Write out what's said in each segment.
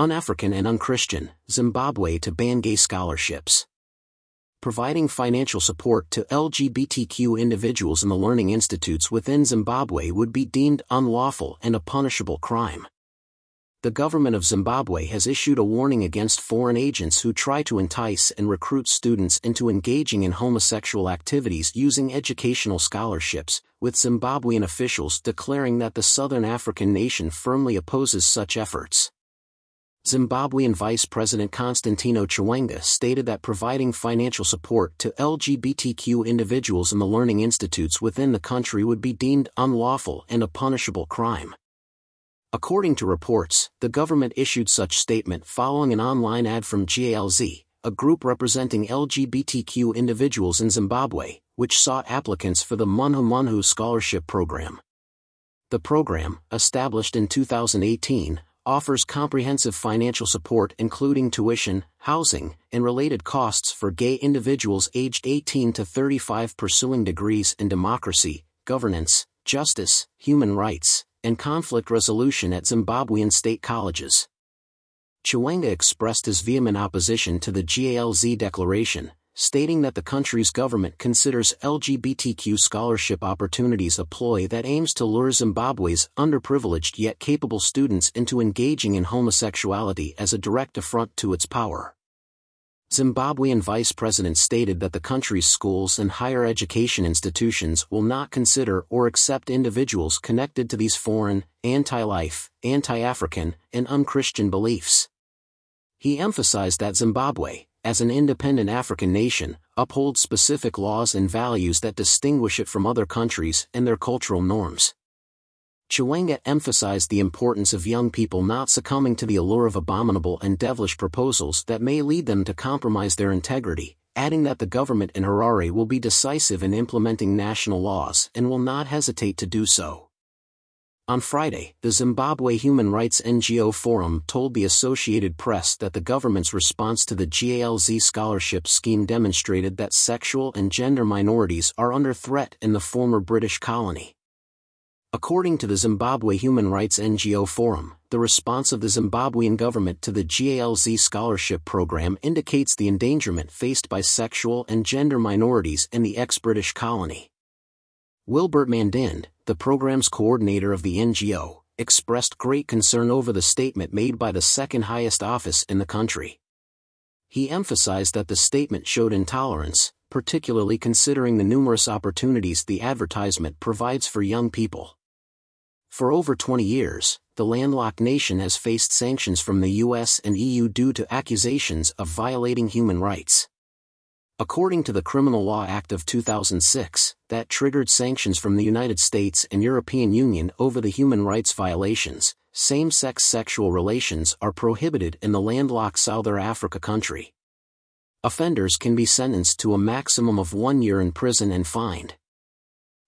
un-African and un-Christian, Zimbabwe to ban gay scholarships. Providing financial support to LGBTQ individuals in the learning institutes within Zimbabwe would be deemed unlawful and a punishable crime. The government of Zimbabwe has issued a warning against foreign agents who try to entice and recruit students into engaging in homosexual activities using educational scholarships, with Zimbabwean officials declaring that the southern African nation firmly opposes such efforts. Zimbabwean Vice President Constantino Chiwenga stated that providing financial support to LGBTQ individuals in the learning institutes within the country would be deemed unlawful and a punishable crime. According to reports, the government issued such statement following an online ad from GALZ, a group representing LGBTQ individuals in Zimbabwe, which sought applicants for the Munhu Munhu Scholarship Program. The program, established in 2018, offers comprehensive financial support including tuition, housing, and related costs for gay individuals aged 18 to 35 pursuing degrees in democracy, governance, justice, human rights, and conflict resolution at Zimbabwean state colleges. Chiwenga expressed his vehement opposition to the GALZ declaration, stating that the country's government considers LGBTQ scholarship opportunities a ploy that aims to lure Zimbabwe's underprivileged yet capable students into engaging in homosexuality as a direct affront to its power. Zimbabwean vice president stated that the country's schools and higher education institutions will not consider or accept individuals connected to these foreign, anti-life, anti-African, and unchristian beliefs. He emphasized that Zimbabwe, as an independent African nation, upholds specific laws and values that distinguish it from other countries and their cultural norms. Chiwenga emphasized the importance of young people not succumbing to the allure of abominable and devilish proposals that may lead them to compromise their integrity, adding that the government in Harare will be decisive in implementing national laws and will not hesitate to do so. On Friday, the Zimbabwe Human Rights NGO Forum told the Associated Press that the government's response to the GALZ scholarship scheme demonstrated that sexual and gender minorities are under threat in the former British colony. According to the Zimbabwe Human Rights NGO Forum, the response of the Zimbabwean government to the GALZ scholarship program indicates the endangerment faced by sexual and gender minorities in the ex-British colony. Wilbert Mandinde, the program's coordinator of the NGO, expressed great concern over the statement made by the second highest office in the country. He emphasized that the statement showed intolerance, particularly considering the numerous opportunities the advertisement provides for young people. For over 20 years, the landlocked nation has faced sanctions from the US and EU due to accusations of violating human rights. According to the Criminal Law Act of 2006, that triggered sanctions from the United States and European Union over the human rights violations, same-sex sexual relations are prohibited in the landlocked Southern Africa country. Offenders can be sentenced to a maximum of one year in prison and fined.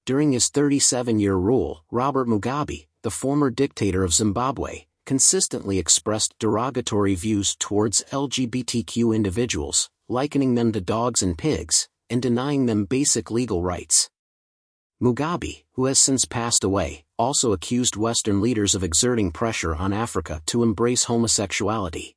During his 37-year rule, Robert Mugabe, the former dictator of Zimbabwe, consistently expressed derogatory views towards LGBTQ individuals, likening them to dogs and pigs, and denying them basic legal rights. Mugabe, who has since passed away, also accused Western leaders of exerting pressure on Africa to embrace homosexuality.